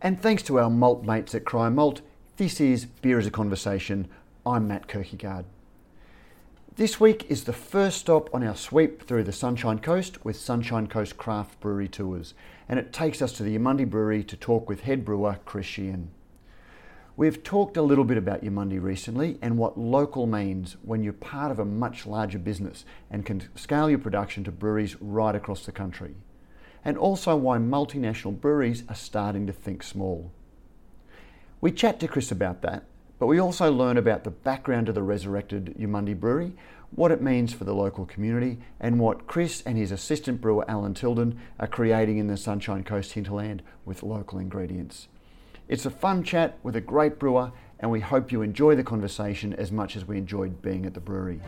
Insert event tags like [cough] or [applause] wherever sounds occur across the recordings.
And thanks to our malt mates at Cryer Malt, this is Beer as a Conversation. I'm Matt Kirkegaard. This week is the first stop on our sweep through the Sunshine Coast with Sunshine Coast Craft Brewery Tours, and it takes us to the Eumundi Brewery to talk with head brewer Chris Sheehan. We've talked a little bit about Eumundi recently and what local means when you're part of a much larger business and can scale your production to breweries right across the country. And also why multinational breweries are starting to think small. We chat to Chris about that, but we also learn about the background of the resurrected Eumundi Brewery, what it means for the local community, and what Chris and his assistant brewer Alan Tilden are creating in the Sunshine Coast hinterland with local ingredients. It's a fun chat with a great brewer, and we hope you enjoy the conversation as much as we enjoyed being at the brewery.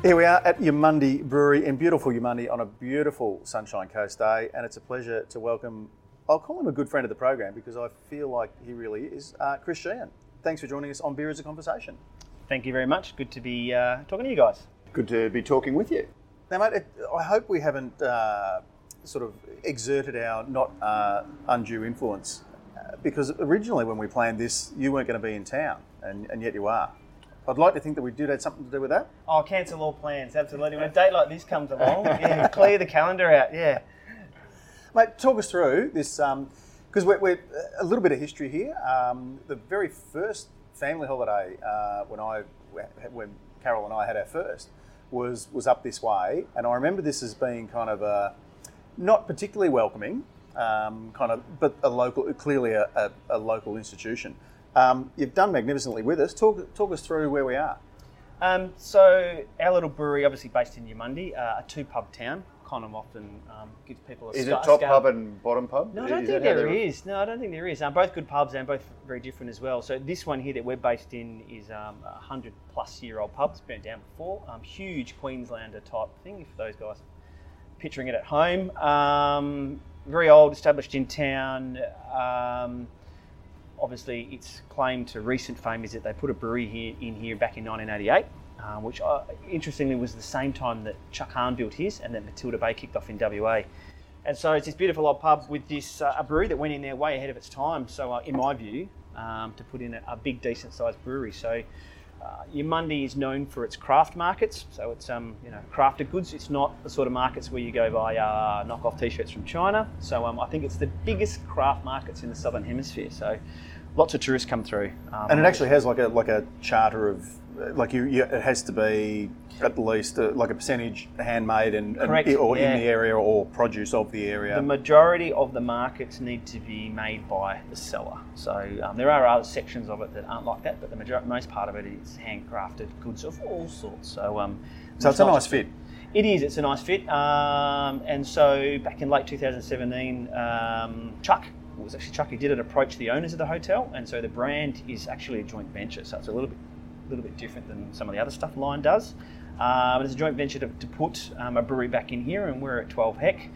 Here we are at Eumundi Brewery in beautiful Eumundi on a beautiful Sunshine Coast day, and it's a pleasure to welcome. I'll call him a good friend of the program because I feel like he really is. Uh, Chris Sheehan, thanks for joining us on Beer as a Conversation. Thank you very much. Good to be uh, talking to you guys. Good to be talking with you. Now, mate, I hope we haven't uh, sort of exerted our not uh, undue influence uh, because originally when we planned this, you weren't going to be in town, and, and yet you are. I'd like to think that we did have something to do with that. I'll cancel all plans, absolutely. When a date like this comes along, yeah, [laughs] clear the calendar out, yeah. Mate, talk us through this, because we're, we're, a little bit of history here. Um, the very first family holiday uh, when I, when Carol and I had our first, was was up this way, and I remember this as being kind of a not particularly welcoming, um, kind of, but a local, clearly a, a, a local institution. Um, you've done magnificently with us. Talk talk us through where we are. Um, so our little brewery, obviously based in Eumundi, uh, a two pub town. Of often um, gives people a Is it top scale- pub and bottom pub? No, I don't Is think there is. No, I don't think there is. Um, both good pubs and both very different as well. So this one here that we're based in is um, a hundred plus year old pub. It's burnt down before. Um, huge Queenslander type thing. If those guys are picturing it at home, um, very old, established in town. Obviously, its claim to recent fame is that they put a brewery here in here back in 1988. Um, which uh, interestingly was the same time that Chuck Hahn built his and that Matilda Bay kicked off in WA. And so it's this beautiful old pub with this uh, a brewery that went in there way ahead of its time. So, uh, in my view, um, to put in a, a big, decent sized brewery. So, uh, is known for its craft markets. So it's um, you know crafted goods. It's not the sort of markets where you go buy uh, knockoff T-shirts from China. So um, I think it's the biggest craft markets in the southern hemisphere. So lots of tourists come through. Um, And it actually has like a like a charter of like you, you it has to be at least uh, like a percentage handmade and, and- or yeah. in the area or produce of the area. The majority of the markets need to be made by the seller. So um, there are other sections of it that aren't like that, but the major- most part of it is handcrafted goods of all sorts. So, um, so it's a nice fit. It is. It's a nice fit. Um, and so back in late 2017, um, Chuck it was actually Chuck who did it. Approach the owners of the hotel, and so the brand is actually a joint venture. So it's a little bit, little bit different than some of the other stuff Lion does. Um, it's a joint venture to, to put um, a brewery back in here, and we're at 12 hec.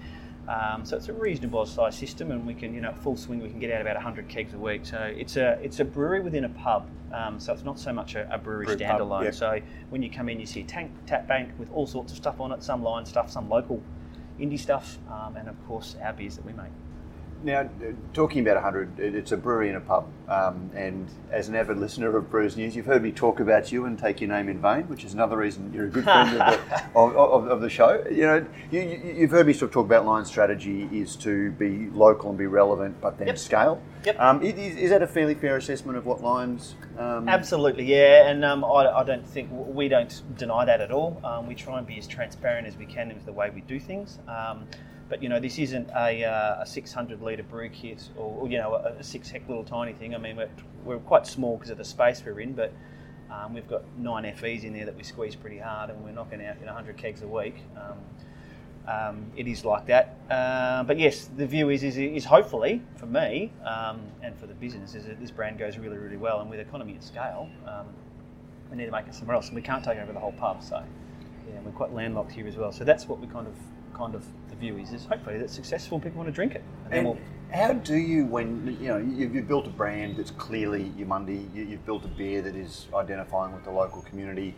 Um, so it's a reasonable size system, and we can, you know, full swing, we can get out about 100 kegs a week. So it's a it's a brewery within a pub. Um, so it's not so much a, a brewery Brew pub, standalone. So when you come in, you see a tank tap bank with all sorts of stuff on it, some line stuff, some local indie stuff, um, and of course our beers that we make. Now, talking about 100, it's a brewery and a pub. Um, and as an avid listener of Brews News, you've heard me talk about you and take your name in vain, which is another reason you're a good friend of, the, [laughs] of, of, of the show. You know, you, you've heard me sort of talk about Lion strategy is to be local and be relevant, but then Yep. scale. Yep. Um, is, is that a fairly fair assessment of what Lions? Um, Absolutely, yeah, and um, I, I don't think we don't deny that at all. Um, we try and be as transparent as we can with the way we do things. But you know, this isn't a, uh, a 600 litre brew kit or, you know a, six hec little tiny thing. I mean, we're, we're quite small because of the space we're in, but um, we've got nine FVs in there that we squeeze pretty hard, and we're knocking out you know 100 kegs a week. Um, um, it is like that. Uh, but yes, the view is, is, is hopefully for me um, and for the business is that this brand goes really, really well. And with economy at scale, um, we need to make it somewhere else, and we can't take over the whole pub. So yeah, we're quite landlocked here as well. So that's what we kind of kind of the view is is hopefully that's successful. People want to drink it, and And, we'll How do you, when you know you've, you've built a brand that's clearly Eumundi, you, you've built a beer that is identifying with the local community.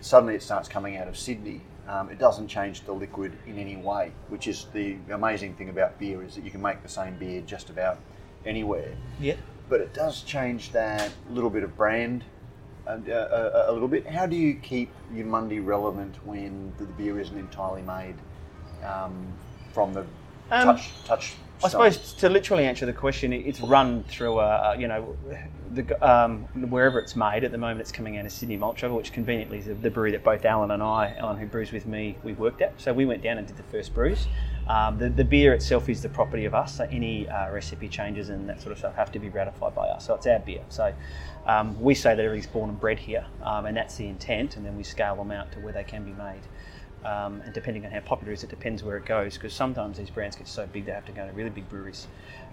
Suddenly, it starts coming out of Sydney. Um, it doesn't change the liquid in any way, which is the amazing thing about beer is that you can make the same beer just about anywhere. Yeah. But it does change that little bit of brand and, uh, a, a little bit. How do you keep Eumundi relevant when the beer isn't entirely made um, from the Um, touch touch? I suppose to literally answer the question, it's run through a, you know, the, um, wherever it's made. At the moment, it's coming out of Sydney Malt Shovel, which conveniently is the, the brewery that both Alan and I, Alan who brews with me, we worked at. So we went down and did the first brews. Um, the, the beer itself is the property of us. So any uh, recipe changes and that sort of stuff have to be ratified by us. So it's our beer. So um, we say that everything's born and bred here, um, and that's the intent. And then we scale them out to where they can be made. Um, and depending on how popular it is, it depends where it goes because sometimes these brands get so big they have to go to really big breweries.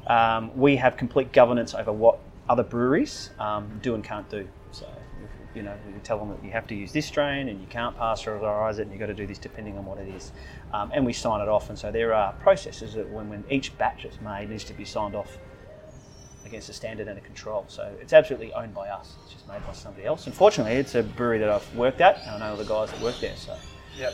Um, we have complete governance over what other breweries um, do and can't do. So, you know, we tell them that you have to use this strain and you can't pasteurize it and you've got to do this depending on what it is. Um, and we sign it off. And so there are processes that when, when each batch is made needs to be signed off against a standard and a control. So it's absolutely owned by us. It's just made by somebody else. Unfortunately, it's a brewery that I've worked at and I know the guys that work there. So Yep.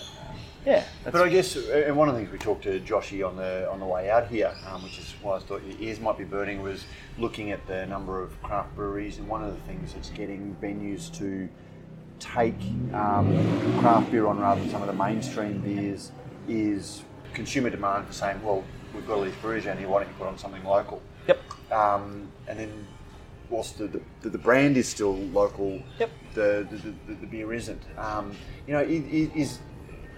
Yeah, But I guess, uh, and one of the things we talked to Joshy on the on the way out here, um, which is why I thought your ears might be burning, was looking at the number of craft breweries, and one of the things that's getting venues to take um, craft beer on rather than some of the mainstream beers is consumer demand for saying, well, we've got all these breweries around here, why don't you put on something local? Yep. Um, and then, whilst the, the, the brand is still local, Yep. the, the, the, the beer isn't. Um, you know, is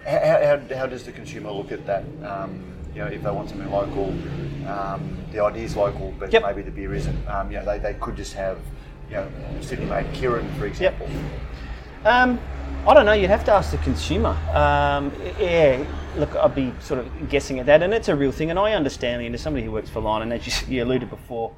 how, how, how does the consumer look at that? Um, you know, if they want something local, um, the idea is local, but Yep. maybe the beer isn't. Um, you know, they, they could just have, you know, Sydney-made Kirin, for example. Um, I don't know. You'd have to ask the consumer. Um, yeah, look, I'd be sort of guessing at that, and it's a real thing. And I understand, and as somebody who works for Lion, and as you, you alluded before,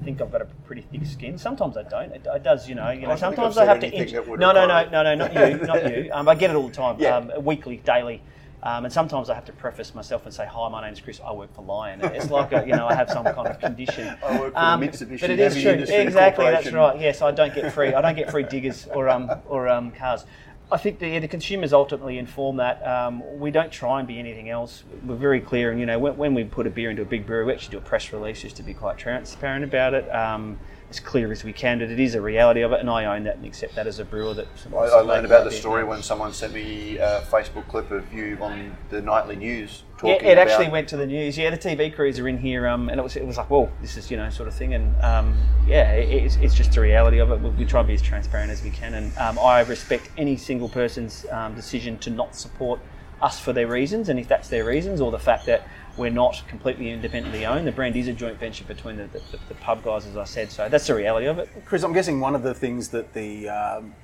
I think I've got a pretty thick skin. Sometimes I don't. It, it does, you know. You know. think Sometimes I have to. would no, no, no, no, no, not you, [laughs] not you. Um, I get it all the time, Yeah. um, weekly, daily. Um, and sometimes I have to preface myself and say, "Hi, my name's Chris. I work for Lion." It's like a, you know I have some kind of condition. [laughs] I work for Um, Mitsubishi but it is true. Exactly, that's right. Yes, I don't get free. I don't get free diggers or um or um cars. I think the, the consumers ultimately inform that. Um, we don't try and be anything else. We're very clear, and you know, when, when we put a beer into a big brewery, we actually do a press release just to be quite transparent about it. Um, as clear as we can that it is a reality of it, and I own that and accept that as a brewer. That I, I learned about the story when someone sent me a Facebook clip of you on the nightly news Yeah, talking it about actually went to the news. Yeah, the TV crews are in here, um, and it was it was like, well, this is you know sort of thing, and um, yeah, it, it's, it's just the reality of it. We, we try and be as transparent as we can, and um, I respect any single person's um, decision to not support us for their reasons, and if that's their reasons, or the fact that we're not completely independently owned, the brand is a joint venture between the, the, the pub guys, as I said. So that's the reality of it. Chris, I'm guessing one of the things that the um,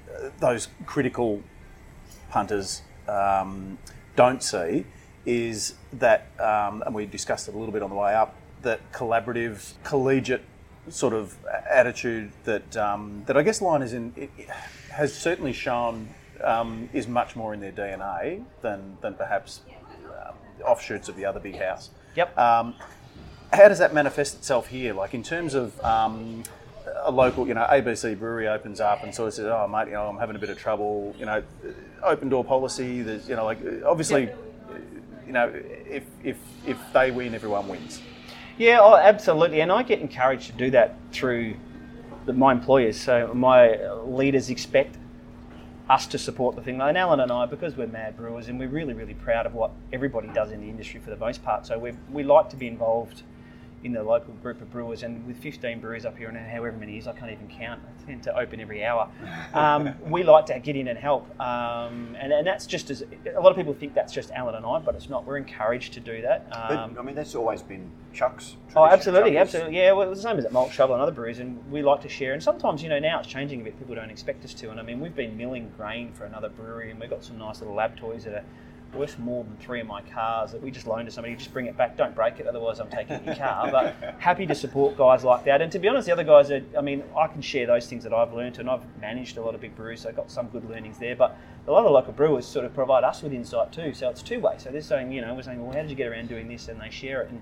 those critical punters um, don't see is that, um, and we discussed it a little bit on the way up, that collaborative, collegiate sort of attitude that um, that I guess Lion is in it, it has certainly shown um, is much more in their DNA than than perhaps offshoots of the other big house. Yep. Um, how does that manifest itself here? Like in terms of um, a local, you know, ABC brewery opens up and sort of says, "Oh, mate, you know, I'm having a bit of trouble." You know, open door policy. There's, you know, like obviously, you know, if if if they win, everyone wins. Yeah, oh, absolutely. And I get encouraged to do that through the, my employers. So my leaders expect us to support the thing. And Alan and I, because we're mad brewers and we're really, really proud of what everybody does in the industry for the most part. So we we like to be involved in the local group of brewers. And with 15 breweries up here and however many years, I can't even count. I tend to open every hour. [laughs] Um, we like to get in and help. Um, and, and that's just as a lot of people think that's just Alan and I, but it's not. We're encouraged to do that. But, Um, I mean, that's always been Chuck's. Oh, absolutely, Chuck is- absolutely. Yeah, well, it's the same as at Malt Shovel and other breweries, and we like to share. And sometimes, you know, now it's changing a bit. People don't expect us to. And I mean, we've been milling grain for another brewery, and we've got some nice little lab toys that are worth more than three of my cars that we just loan to somebody. Just bring it back. Don't break it, otherwise I'm taking your car. [laughs] But happy to support guys like that. And to be honest, the other guys are. I mean, I can share those things that I've learned, and I've managed a lot of big breweries, so I've got some good learnings there. But a lot of local brewers sort of provide us with insight too. So it's two way. So they're saying, you know, we're saying, well, how did you get around doing this? And they share it. And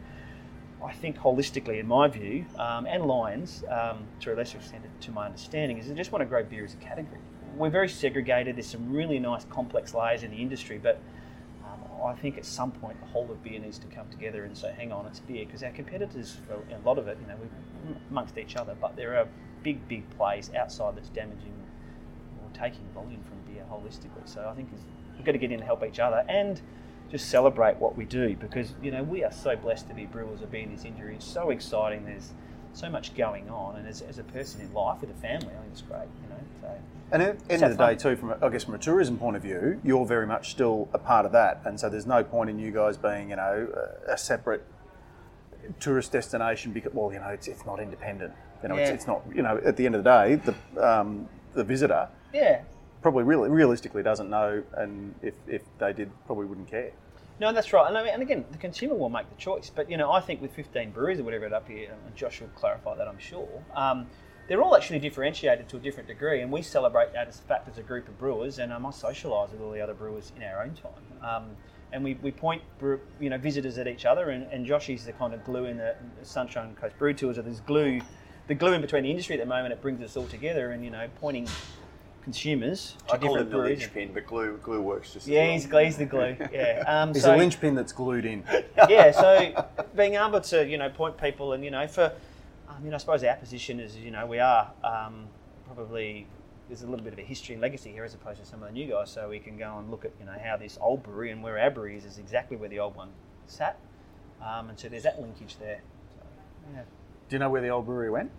I think holistically, in my view, um, and Lions, um, to a lesser extent, to my understanding, is they just want to grow beer as a category. We're very segregated. There's some really nice complex layers in the industry, but I think at some point the whole of beer needs to come together and say, "Hang on, it's beer," because our competitors, a lot of it, you know, we're amongst each other, but there are big, big plays outside that's damaging or taking volume from beer holistically. So I think we've got to get in and help each other and just celebrate what we do because you know we are so blessed to be brewers of being this injury. It's so exciting. There's so much going on, and as, as a person in life with a family, I think it's great. You know, so. And at the end of the fun. day, too, from a, I guess from a tourism point of view, you're very much still a part of that, and so there's no point in you guys being, you know, a, a separate tourist destination because, well, you know, it's, it's not independent. You know, yeah. it's, it's not. You know, at the end of the day, the um, the visitor, yeah, probably really realistically doesn't know, and if, if they did, probably wouldn't care. No, that's right. And, I mean, and again, the consumer will make the choice. But you know, I think with 15 breweries or whatever it up here, and Josh will clarify that, I'm sure. Um, they're all actually differentiated to a different degree, and we celebrate that as a fact as a group of brewers. And um, I socialise with all the other brewers in our own time. Um, and we, we point you know visitors at each other, and, and Josh is the kind of glue in the, the Sunshine Coast Brew Tours, or there's glue, the glue in between the industry at the moment. It brings us all together, and you know, pointing consumers to I call him the linchpin, but glue glue works just. Yeah, he's, he's the glue. [laughs] Yeah, um, he's so, a linchpin that's glued in. [laughs] yeah, so being able to you know point people and you know for, I mean I suppose our position is you know we are um, probably there's a little bit of a history and legacy here as opposed to some of the new guys, so we can go and look at you know how this old brewery and where our brewery is is exactly where the old one sat, um, and so there's that linkage there. So, yeah. Do you know where the old brewery went?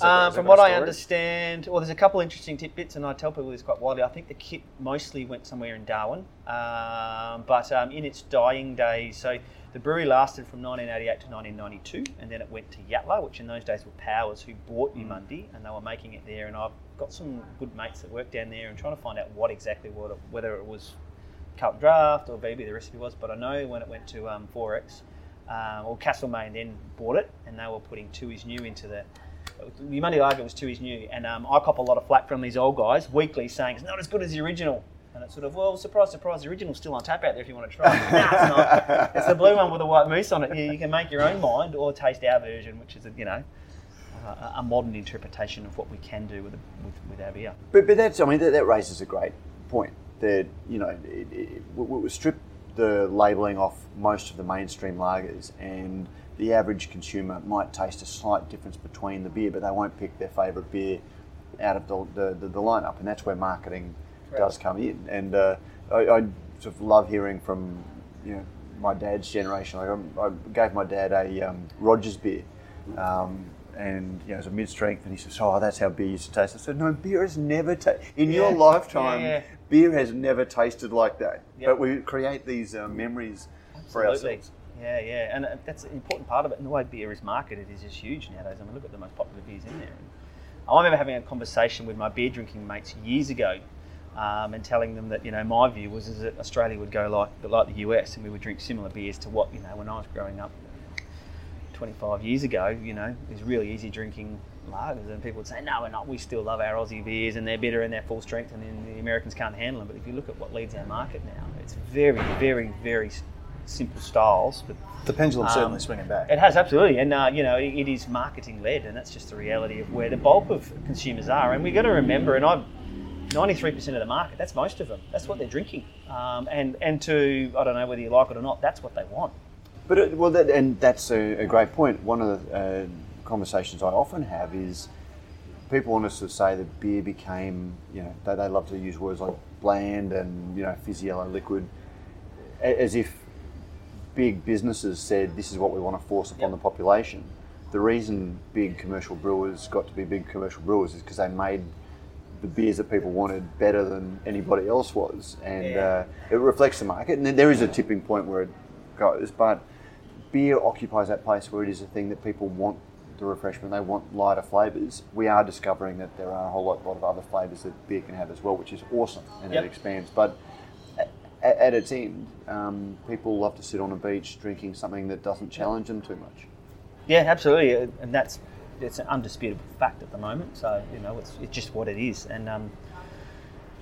Um, from what I understand, well, there's a couple interesting tidbits, and I tell people this quite widely. I think the kit mostly went somewhere in Darwin, um, but um, in its dying days, so the brewery lasted from 1988 to 1992, and then it went to Yatala, which in those days were Powers, who bought mm. Eumundi, and they were making it there. And I've got some good mates that work down there and trying to find out what exactly what it, whether it was Carlton Draft or maybe the recipe was. But I know when it went to um, XXXX, um, or Castlemaine then bought it, and they were putting Tooheys New into the the money argument was Tooheys New, and um, I cop a lot of flack from these old guys weekly saying it's not as good as the original. And it's sort of, well, surprise, surprise, the original's still on tap out there if you want to try it. nah, it's not. [laughs] It's the blue one with the white moose on it. You, you can make your own mind or taste our version, which is, a, you know, a, a modern interpretation of what we can do with, with, with our beer. But, but that's, I mean, that, that raises a great point. That, you know, it, it, we, we strip the labelling off most of the mainstream lagers and – the average consumer might taste a slight difference between the beer, but they won't pick their favourite beer out of the, the, the, the, lineup, and that's where marketing right. does come in. And uh, I, I, sort of love hearing from you know my dad's generation. Like I, I gave my dad a um, Rogers beer. Um, and you know, it was a mid-strength, and he says, "Oh, that's how beer used to taste." I said, "No, beer has never tasted in yeah. your lifetime. Yeah, yeah. Beer has never tasted like that. Yep. But we create these uh, memories Absolutely. for ourselves." Yeah, yeah, and uh, that's an important part of it. And the way beer is marketed is just huge nowadays. I mean, look at the most popular beers in there. I remember having a conversation with my beer drinking mates years ago, um, and telling them that you know my view was is that Australia would go like like the US, and we would drink similar beers to what you know when I was growing up. 25 years ago, you know, it was really easy drinking lagers, and people would say, "No, we're not. We still love our Aussie beers, and they're bitter and they're full strength, and then the Americans can't handle them." But if you look at what leads our market now, it's very, very, very simple styles. But the pendulum's um, certainly swinging back. It has absolutely, and uh, you know it, it is marketing led, and that's just the reality of where the bulk of consumers are. And we've got to remember, and I've 93% of the market, that's most of them. That's what they're drinking. Um, and, and to, I don't know whether you like it or not, that's what they want. But, it, well, that, and that's a, a, great point. One of the uh, conversations I often have is people want us to say that beer became, you know, they, they love to use words like bland and, you know, fizzy yellow liquid, as if big businesses said this is what we want to force upon yep. the population. The reason big commercial brewers got to be big commercial brewers is because they made the beers that people wanted better than anybody else was, and yeah. uh, it reflects the market. And there is a tipping point where it goes, but beer occupies that place where it is a thing that people want the refreshment. They want lighter flavors. We are discovering that there are a whole lot, lot of other flavors that beer can have as well, which is awesome, and yep. it expands. But at, at its end, um, people love to sit on a beach drinking something that doesn't challenge them too much. Yeah, absolutely, uh, and that's it's an undisputable fact at the moment. So you know, it's, it's just what it is. And um,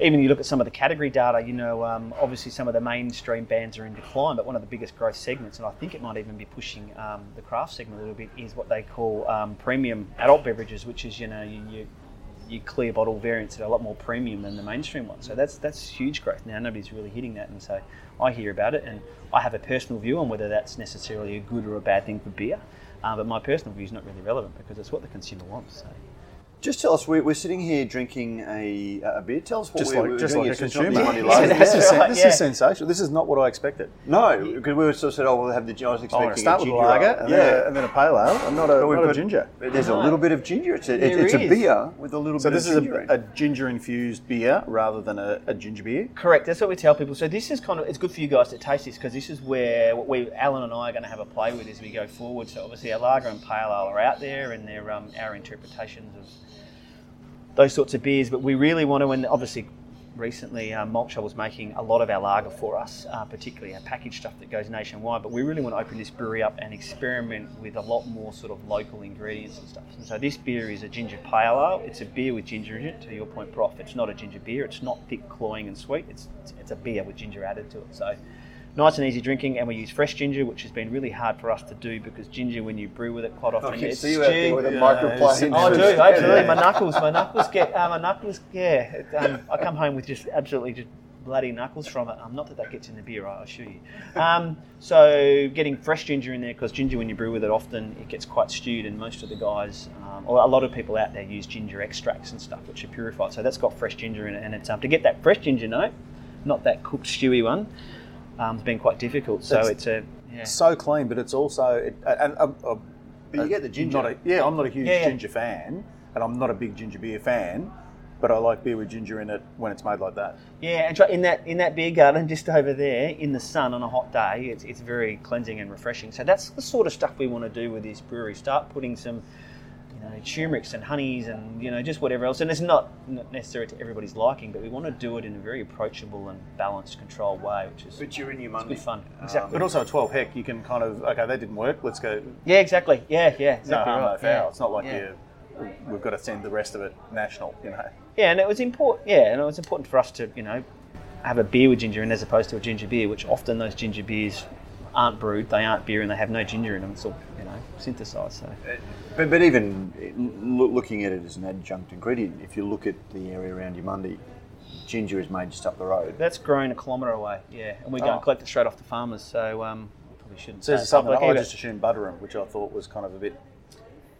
even you look at some of the category data, you know, um, obviously some of the mainstream bands are in decline, but one of the biggest growth segments, and I think it might even be pushing um, the craft segment a little bit, is what they call um, premium adult beverages, which is you know you, you, you clear bottle variants that are a lot more premium than the mainstream ones. So that's that's huge growth now. Nobody's really hitting that, and so I hear about it, and I have a personal view on whether that's necessarily a good or a bad thing for beer. Uh, but my personal view is not really relevant because it's what the consumer wants. So. Just tell us, we're, we're sitting here drinking a, a beer. Tell us what Just we're, like, we're just doing. like a It's not the consumer. Monday Yeah, Lager. [laughs] this, is, [laughs] right, this yeah. is sensational. This is not what I expected. No, because we were sort of said, oh, we'll have the. I was I expecting want to start a with a ginger lager and, yeah. then a, and then a pale ale, and not a, But we've not a ginger. There's a little bit of ginger. It's a, it, it's a beer with a little bit. So bit this is a, a ginger infused beer rather than a, a ginger beer. Correct. That's what we tell people. So this is kind of it's good for you guys to taste this because this is where what we Alan and I are going to have a play with as we go forward. So obviously our lager and pale ale are out there, and they're um, our interpretations of those sorts of beers. But we really want to, and obviously recently um, was making a lot of our lager for us, uh, particularly our packaged stuff that goes nationwide. But we really want to open this brewery up and experiment with a lot more sort of local ingredients and stuff. And so this beer is a ginger pale ale. It's a beer with ginger in it. To your point, Prof, it's not a ginger beer. It's not thick, cloying, and sweet. It's, it's a beer with ginger added to it. So. Nice and easy drinking, and we use fresh ginger, which has been really hard for us to do because ginger, when you brew with it, quite often I can it's see you out there with a Yeah, microplane. Oh, I do, absolutely. My knuckles, my knuckles get, uh, my knuckles, yeah. it, Um, I come home with just absolutely just bloody knuckles from it. Um, not that that gets in the beer, I assure you. Um, so getting fresh ginger in there, because ginger, when you brew with it, often it gets quite stewed, and most of the guys, um, or a lot of people out there, use ginger extracts and stuff, which are purified. So that's got fresh ginger in it, and it's um, to get that fresh ginger note, not that cooked stewy one. Um, it's been quite difficult. So That's- it's a yeah. So clean, but it's also it, and um, uh, But you get the ginger. Not a, yeah, I'm not a huge Yeah, yeah. ginger fan, and I'm not a big ginger beer fan. But I like beer with ginger in it when it's made like that. Yeah, and try, in that in that beer garden just over there in the sun on a hot day, it's, it's very cleansing and refreshing. So that's the sort of stuff we want to do with this brewery. Start putting some, you know, turmerics and honeys and you know just whatever else. And it's not, not necessary to everybody's liking, but we want to do it in a very approachable and balanced, controlled way, which is But you're in your it's Monday. good fun. Um, Exactly. But also a 12 heck, you can kind of okay, that didn't work. Let's go. yeah, exactly. Yeah, yeah, No exactly harm, right. no foul. Yeah. It's not like yeah. you. We've got to send the rest of it national. You know. Yeah, and it was important. Yeah, and it was important for us to, you know, have a beer with ginger, and as opposed to a ginger beer, which often those ginger beers aren't brewed, they aren't beer, and they have no ginger in them. It's all, you know, synthesized. So But, but even looking at it as an adjunct ingredient, if you look at the area around Eumundi, ginger is made just up the road. that's grown a kilometre away. Yeah, and we go Oh. and collect it straight off the farmers. So um, probably shouldn't So say this is something public I just assumed Buderim, which I thought was kind of a bit.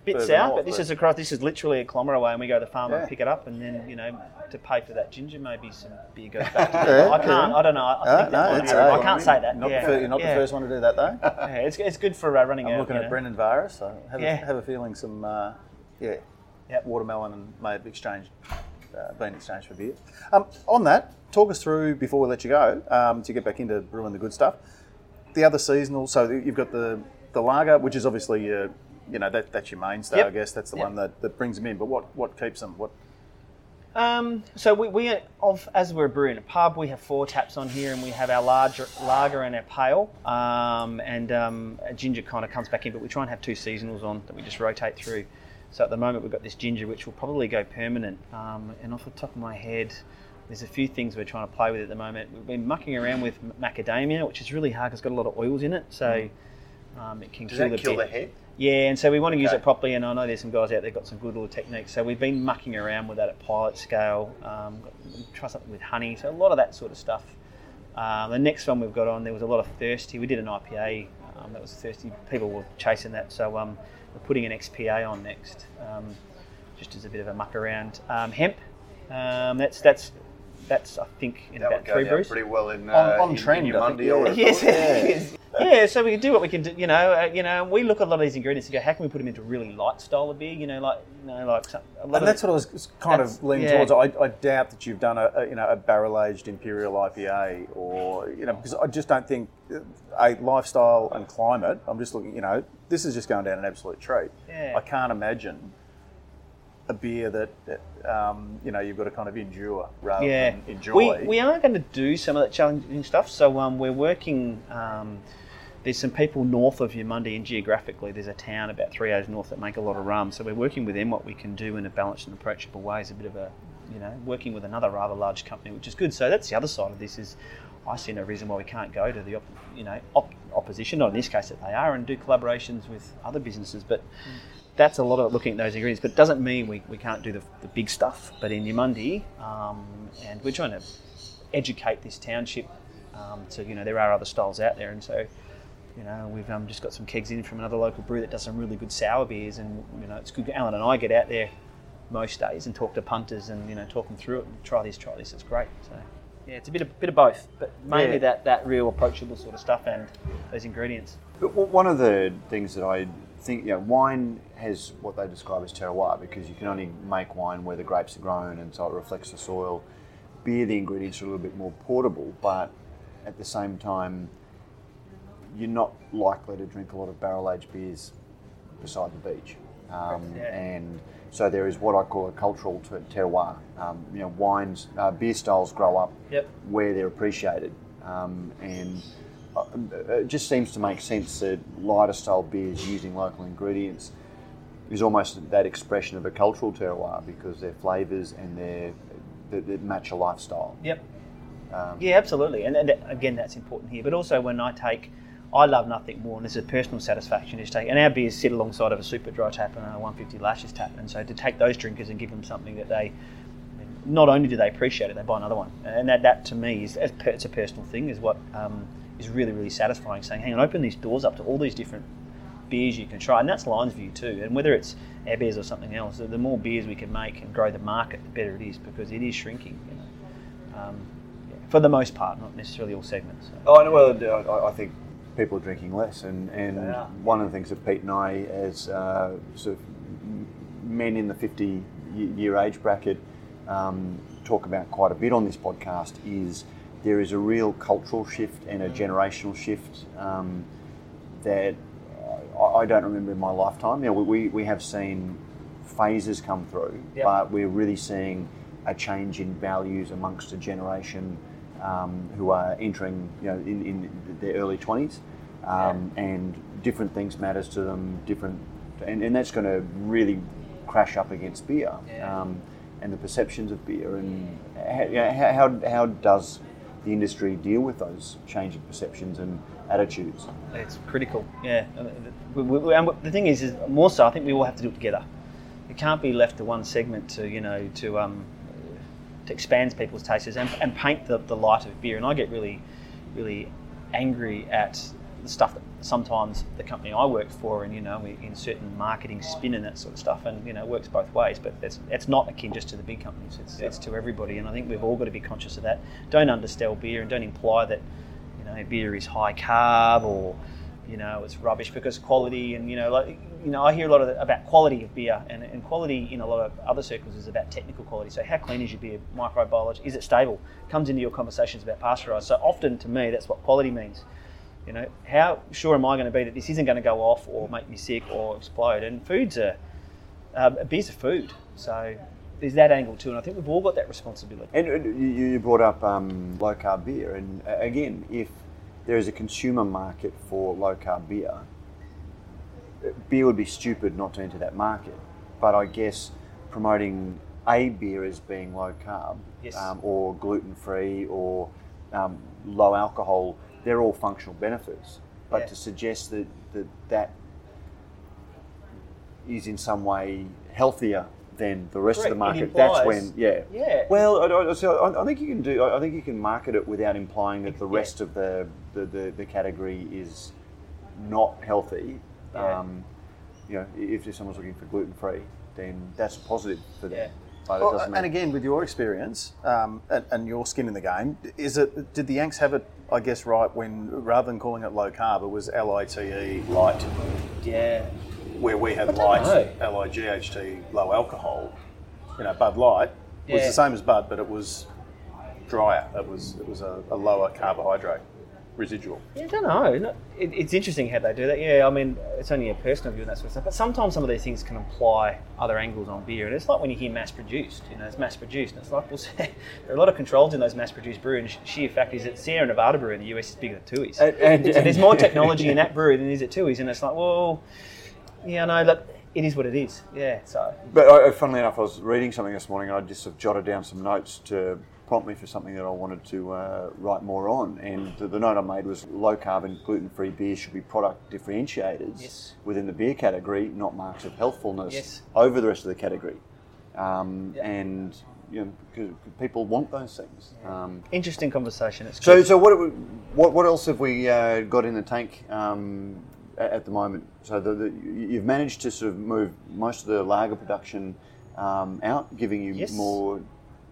Bit south, north, but this but- is across. This is literally a kilometre away, and we go to the farmer Yeah. and pick it up, and then you know to pay for that ginger, maybe some beer goes back. To Yeah, I can't. I don't know. I Ah, think that no, might it's, be- uh, I can't say that. Not yeah. the you're not the first one to do that though. Yeah, it's, it's good for uh, running I'm out. looking at know. Brendan Varis. So have, Yeah. a, have a feeling some uh, yeah, Yep. watermelon and may have exchanged uh, been exchanged for beer. Um, on that, talk us through before we let you go um, to get back into brewing the good stuff. The other seasonal. So you've got the the lager, which is obviously your you know that that's your mainstay. Yep. I guess that's the Yep. one that, that brings them in. But what what keeps them? What Um, so we, we of as we're brewing a pub, we have four taps on here, and we have our larger lager and our pale, um, and um, ginger kind of comes back in. But we try and have two seasonals on that we just rotate through. So at the moment we've got this ginger, which will probably go permanent. Um, and off the top of my head, there's a few things we're trying to play with at the moment. We've been mucking around with macadamia, which is really hard because it's got a lot of oils in it, so um, it can Does kill that the kill the head? Yeah, and so we want to use Okay. it properly, and I know there's some guys out there got some good little techniques. So we've been mucking around with that at pilot scale. Um, try something with honey, so a lot of that sort of stuff. Um, the next one we've got on, there was a lot of thirsty. We did an IPA um, that was thirsty. People were chasing that, so um, we're putting an XPA on next, um, just as a bit of a muck around. Um, hemp, um, that's that's that's I think in That about would go three down brews. pretty well in, uh, On- on in- trend, in your think, Monday. yeah. I would have Yes, thought. yes. yeah. So we can do what we can do. You know, uh, you know, we look at a lot of these ingredients and go, how can we put them into a really light style of beer? You know, like you know, like some, a lot and of that's what I was kind of leaning yeah. towards. I, I doubt that you've done a, a you know a barrel aged imperial IPA or you know because I just don't think uh, a lifestyle and climate. I'm just looking. You know, this is just going down an absolute treat. Yeah. I can't imagine a beer that, um, you know you've got to kind of endure rather yeah. than enjoy. We, we are going to do some of that challenging stuff. So um, we're working. Um, there's some people north of Eumundi, and geographically, there's a town about three hours north that make a lot of rum. So we're working with them what we can do in a balanced and approachable way. Is a bit of a you know, working with another rather large company, which is good. So that's the other side of this is I see no reason why we can't go to the op- you know op- opposition, not in this case that they are, and do collaborations with other businesses. But that's a lot of looking at those ingredients. But it doesn't mean we, we can't do the, the big stuff. But in Eumundi, um, and we're trying to educate this township um, to you know there are other styles out there, and so you know we've um, just got some kegs in from another local brew that does some really good sour beers, and you know it's good. Alan and I get out there most days and talk to punters and you know talk them through it and try this, try this. It's great. So yeah, it's a bit of bit of both, but mainly Yeah. that that real approachable sort of stuff and those ingredients. But one of the things that I think, you know, wine has what they describe as terroir because you can only make wine where the grapes are grown and so it reflects the soil. Beer, the ingredients are a little bit more portable, but at the same time, you're not likely to drink a lot of barrel aged beers beside the beach. Um, Yeah. And so there is what I call a cultural ter- terroir. Um, you know, wines, uh, beer styles grow up Yep. where they're appreciated. Um, and it just seems to make sense that lighter style beers using local ingredients is almost that expression of a cultural terroir because their flavours and their that, match a lifestyle. Yep. Um, Yeah, absolutely. And, and again, that's important here. But also, when I take, I love nothing more, and this is a personal satisfaction, is take, and our beers sit alongside of a super dry tap and a 150 lashes tap. And so to take those drinkers and give them something that they, not only do they appreciate it, they buy another one. And that, that to me, is it's a personal thing, is what um, is really, really satisfying. Saying, hang on, open these doors up to all these different beers you can try, and that's Lions View too. And whether it's our beers or something else, the more beers we can make and grow the market, the better it is because it is shrinking. You know, um, yeah, for the most part, not necessarily all segments. So. Oh, I. Well, I, I think people are drinking less, and, and are. one of the things that Pete and I, as uh, sort of men in the 50 year age bracket, um, talk about quite a bit on this podcast is there is a real cultural shift and a generational shift um, that I, don't remember in my lifetime. You know, we, we have seen phases come through, Yep. but we're really seeing a change in values amongst a generation um, who are entering, you know, in, in their early twenties, um, and different things matters to them. Different, and, and that's going to really crash up against beer Yeah. um, and the perceptions of beer. And know, how, how, how does the industry deal with those changing perceptions and attitudes? It's critical, yeah. And the- thing is, is more so, I think we all have to do it together. It can't be left to one segment to, you know, to um, to expand people's tastes and, and paint the, the light of beer. And I get really, really angry at the stuff that sometimes the company I work for, and you know, we, in certain marketing spin and that sort of stuff, and you know, it works both ways. But it's it's not akin just to the big companies. It's it's to everybody, and I think we've all got to be conscious of that. Don't undersell beer, and don't imply that you know beer is high carb or you know it's rubbish because quality and you know like you know I hear a lot of the, about quality of beer and, and quality in a lot of other circles is about technical quality. So how clean is your beer? Microbiology is it stable? Comes into your conversations about pasteurised. So often to me that's what quality means. You know how sure am I going to be that this isn't going to go off or make me sick or explode? And foods are um, beer's a food, so there's that angle too. And I think we've all got that responsibility. And you brought up um, low carb beer, and uh, again, if there is a consumer market for low carb beer, beer would be stupid not to enter that market. But I guess promoting a beer as being low carb, Yes. um, or gluten free, or um, low alcohol, they're all functional benefits. But Yeah. to suggest that, that that is in some way healthier than the rest of the Correct. It market, that's when, yeah. Yeah. Well, I, I, so I, I think you can do. I I think you can market it without implying that the Yeah. rest of the, the, the, the category is not healthy. Yeah. Um, you know, if if someone's looking for gluten free, then that's positive for them. Yeah. Well, and again, with your experience um, and, and your skin in the game, is it? Did the Yanks have it? I guess right when rather than calling it low carb, it was L I T E light, Yeah. where we had light. L I G H T low alcohol. You know, Bud Light was the same as Bud, but it was drier. It was it was a, a lower carbohydrate residual. Yeah, I don't know. No, It, it's interesting how they do that. Yeah, I mean, it's only a personal view and that sort of stuff. But sometimes some of these things can imply other angles on beer. And it's like when you hear mass produced, you know, it's mass produced. And it's like, well, [laughs] there are a lot of controls in those mass produced brews. And sheer fact is that Sierra Nevada brew in the US is bigger than Tui's. And- and- so there's more [laughs] technology in that brew than there is at Tui's. And it's like, well, yeah, no, look, it is what it is. Yeah. So But uh, funnily enough, I was reading something this morning and I just sort of jotted down some notes to prompt me for something that I wanted to uh, write more on. And the, the note I made was low carbon, gluten free beer should be product differentiators Yes. within the beer category, not marks of healthfulness Yes. over the rest of the category. Um, Yeah. And you know, 'cause people want those things. Um, interesting conversation. It's so, good. so what, what, what else have we uh, got in the tank um, a- at the moment? So the, the, you've managed to sort of move most of the lager production um, out, giving you Yes. more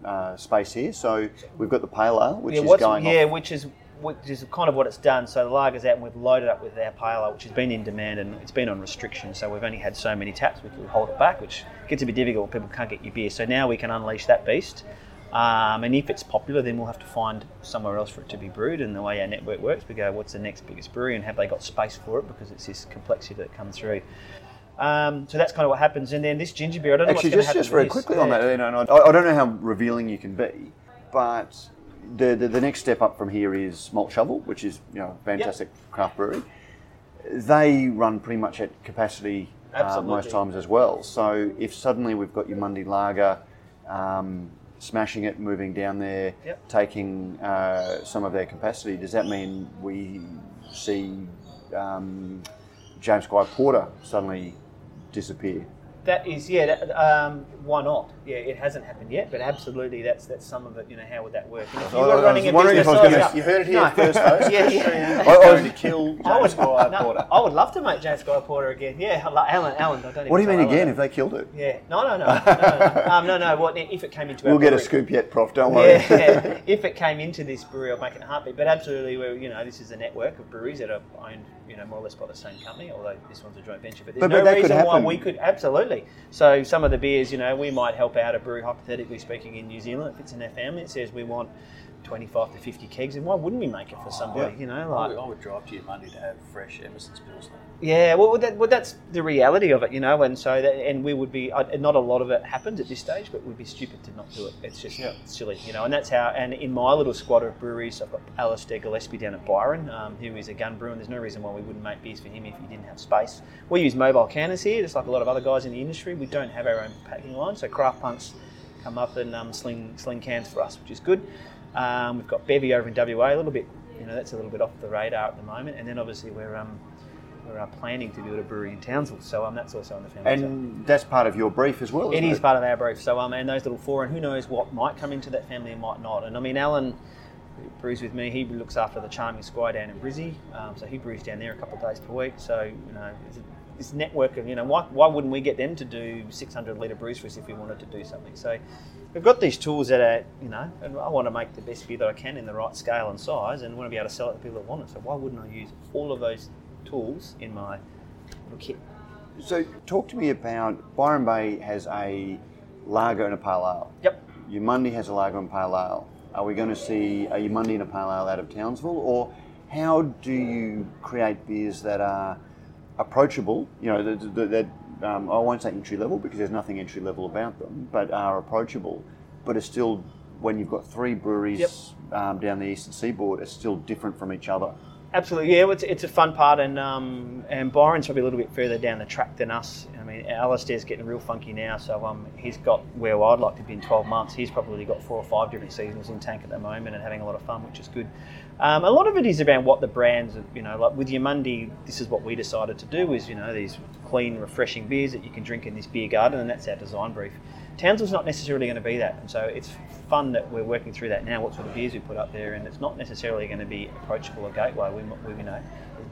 uh, space here. So we've got the pale ale, which yeah, is going yeah, off. which is which is kind of what it's done. So the lager's out, and we've loaded up with our pale ale, which has been in demand, and it's been on restriction. So we've only had so many taps, we can hold it back, which gets a bit difficult. People can't get your beer. So now we can unleash that beast. Um, and if it's popular, then we'll have to find somewhere else for it to be brewed. And the way our network works, we go, what's the next biggest brewery, and have they got space for it? Because it's this complexity that comes through. Um, so that's kind of what happens. And then this ginger beer, I don't know Actually, what's just, just very quickly on that, you know, and I, I don't know how revealing you can be, but the, the, the next step up from here is Malt Shovel, which is you know fantastic craft brewery. They run pretty much at capacity uh, most times as well. So if suddenly we've got Eumundi Lager, um, smashing it, moving down there, Yep. taking uh, some of their capacity, does that mean we see um, James Squire Porter suddenly disappear? That is, yeah. That, um, why not? Yeah, it hasn't happened yet, but absolutely, that's that's some of it. You know, how would that work? And if you I- I were was running a wondering if business I was gonna- You heard it here No. first, [laughs] folks. Yeah, yeah. He's going to kill I would, James Squire no, Porter. I would love to make James Squire Porter again. Yeah, like Alan, Alan. I don't even What do you mean again if they killed it? Yeah, no, no, no, [laughs] no, no. Um, no, no. What if it came into our We'll get a scoop yet, Prof. Don't worry. Yeah, [laughs] if it came into this brewery, I'd make it a heartbeat. But absolutely, we're, you know, this is a network of breweries that are owned, you know, more or less by the same company. Although this one's a joint venture, but there's But- no but reason why we could absolutely. So some of the beers, you know, we might help out a brewery, hypothetically speaking, in New Zealand. If it's in their family, it says we want 25 to 50 kegs, and why wouldn't we make it for somebody? Yeah. You know, I like would, I would drive to Eumundi to have fresh Emerson's Pilsner. yeah, well, that, well, that's the reality of it, you know, and so that, and we would be, uh, not a lot of it happens at this stage, but we'd be stupid to not do it. It's just silly, you know, and that's how, and in my little squad of breweries, I've got Alistair Gillespie down at Byron, um, who is a gun brewer, and there's no reason why we wouldn't make beers for him if he didn't have space. We use mobile canners here, just like a lot of other guys in the industry. We don't have our own packing line, so craft punks come up and um, sling, sling cans for us, which is good. Um, we've got Bevy over in WA, a little bit, you know, that's a little bit off the radar at the moment, and then obviously we're, um, we're uh, planning to build a brewery in Townsville, so um, that's also on the family. And that's part of your brief as well. It is part of our brief. So, um, and those little four, and who knows what might come into that family and might not. And I mean, Alan brews with me. He looks after the Charming Squire down in Brizzy, um, so he brews down there a couple of days per week. So, you know, it's a- this network of, you know, why, why wouldn't we get them to do 600 litre brews for us if we wanted to do something? So, we've got these tools that are, you know, and I want to make the best beer that I can in the right scale and size, and want to be able to sell it to people that want it. So, why wouldn't I use all of those tools in my little kit? So, talk to me about Byron Bay has a lager and a pale ale. Yep. Eumundi has a lager and pale ale. Are we going to see a Monday and a pale ale out of Townsville, or how do you create beers that are approachable? You know, that, that, that um, I won't say entry level because there's nothing entry level about them, but are approachable, but are still when you've got three breweries Yep. um, down the eastern seaboard, are still different from each other. Absolutely, yeah. It's, it's a fun part, and um, and Byron's probably a little bit further down the track than us. I mean, Alistair's getting real funky now, so um, he's got where I'd like to be in 12 months. He's probably got four or five different seasons in tank at the moment and having a lot of fun, which is good. Um, a lot of it is about what the brands, you know, like with Eumundi, this is what we decided to do is, you know, these clean, refreshing beers that you can drink in this beer garden, and that's our design brief. Townsville's not necessarily going to be that, and so it's fun that we're working through that now. What sort of beers we put up there, and it's not necessarily going to be approachable or gateway. We, might- we you know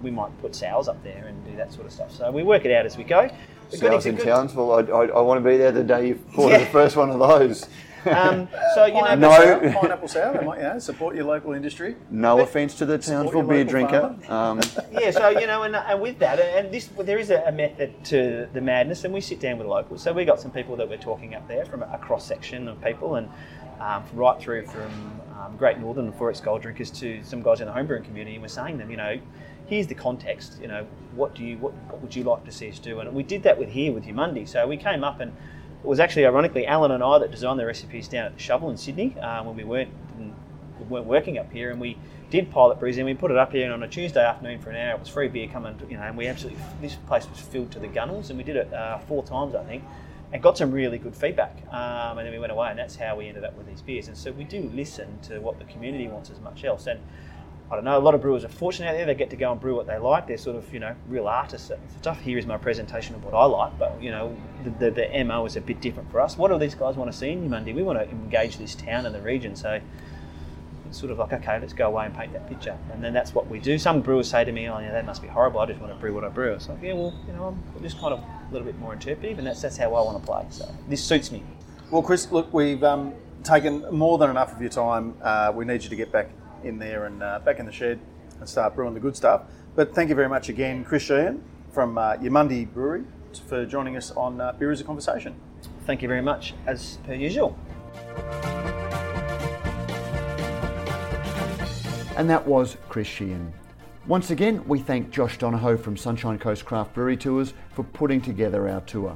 we might put sours up there and do that sort of stuff. So we work it out as we go. The So good I was in Townsville. I, I, I want to be there the day you Yeah. the first one of those. [laughs] Um, so you know, No. sour, pineapple sour. They might, know, support your local industry. No offence to the Townsville beer drinker. Um, [laughs] yeah, so you know, and, and with that, and this there is a, a method to the madness, and we sit down with locals. So we got some people that we're talking up there from a cross section of people, and um, right through from um, Great Northern and XXXX Gold drinkers to some guys in the homebrewing community, and we're saying them, you know, here's the context. You know, what do you what, what would you like to see us do? And we did that with here with Eumundi. So we came up and. It was actually ironically Alan and I that designed the recipes down at the Shovel in Sydney uh, when we weren't didn't weren't working up here, and we did pilot brews and we put it up here and on a Tuesday afternoon for an hour. It was free beer coming, you know, and we absolutely this place was filled to the gunnels, and we did it uh, four times I think, and got some really good feedback. Um, and then we went away, and that's how we ended up with these beers. And so we do listen to what the community wants as much else. And I don't know, a lot of brewers are fortunate out there. They get to go and brew what they like. They're sort of, you know, real artists. Stuff here is my presentation of what I like, but, you know, the, the, the MO is a bit different for us. What do these guys want to see in Monday? We want to engage this town and the region. So it's sort of like, okay, let's go away and paint that picture. And then that's what we do. Some brewers say to me, oh, yeah, that must be horrible. I just want to brew what I brew. It's like, yeah, well, you know, I'm just kind of a little bit more interpretive, and that's, that's how I want to play. So this suits me. Well, Chris, look, we've um, taken more than enough of your time. Uh, we need you to get back in there and uh, back in the shed and start brewing the good stuff. But thank you very much again, Chris Sheehan from uh, Eumundi Brewery, for joining us on uh, Beer is a Conversation. Thank you very much, as per usual. And that was Chris Sheehan. Once again, we thank Josh Donohoe from Sunshine Coast Craft Brewery Tours for putting together our tour.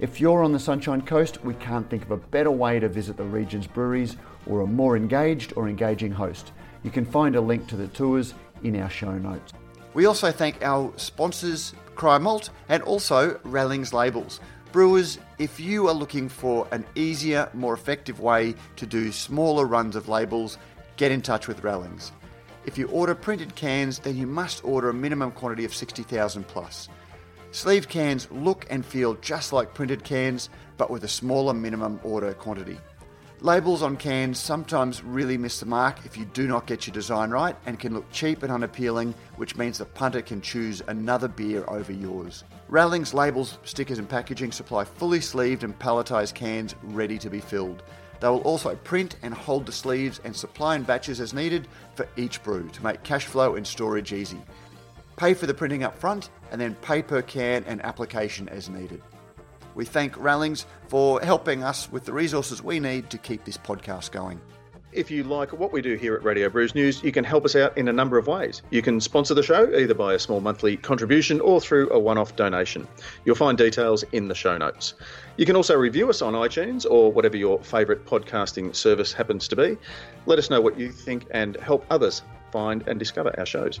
If you're on the Sunshine Coast, we can't think of a better way to visit the region's breweries or a more engaged or engaging host. You can find a link to the tours in our show notes. We also thank our sponsors, Cryer Malt, and also Rallings Labels. Brewers, if you are looking for an easier, more effective way to do smaller runs of labels, get in touch with Rallings. If you order printed cans, then you must order a minimum quantity of 60,000 plus. Sleeve cans look and feel just like printed cans, but with a smaller minimum order quantity. Labels on cans sometimes really miss the mark if you do not get your design right and can look cheap and unappealing, which means the punter can choose another beer over yours. Rallings labels, stickers, and packaging supply fully sleeved and palletized cans ready to be filled. They will also print and hold the sleeves and supply in batches as needed for each brew to make cash flow and storage easy. Pay for the printing up front and then pay per can and application as needed. We thank Rallings for helping us with the resources we need to keep this podcast going. If you like what we do here at Radio Brews News, you can help us out in a number of ways. You can sponsor the show either by a small monthly contribution or through a one off donation. You'll find details in the show notes. You can also review us on iTunes or whatever your favourite podcasting service happens to be. Let us know what you think and help others find and discover our shows.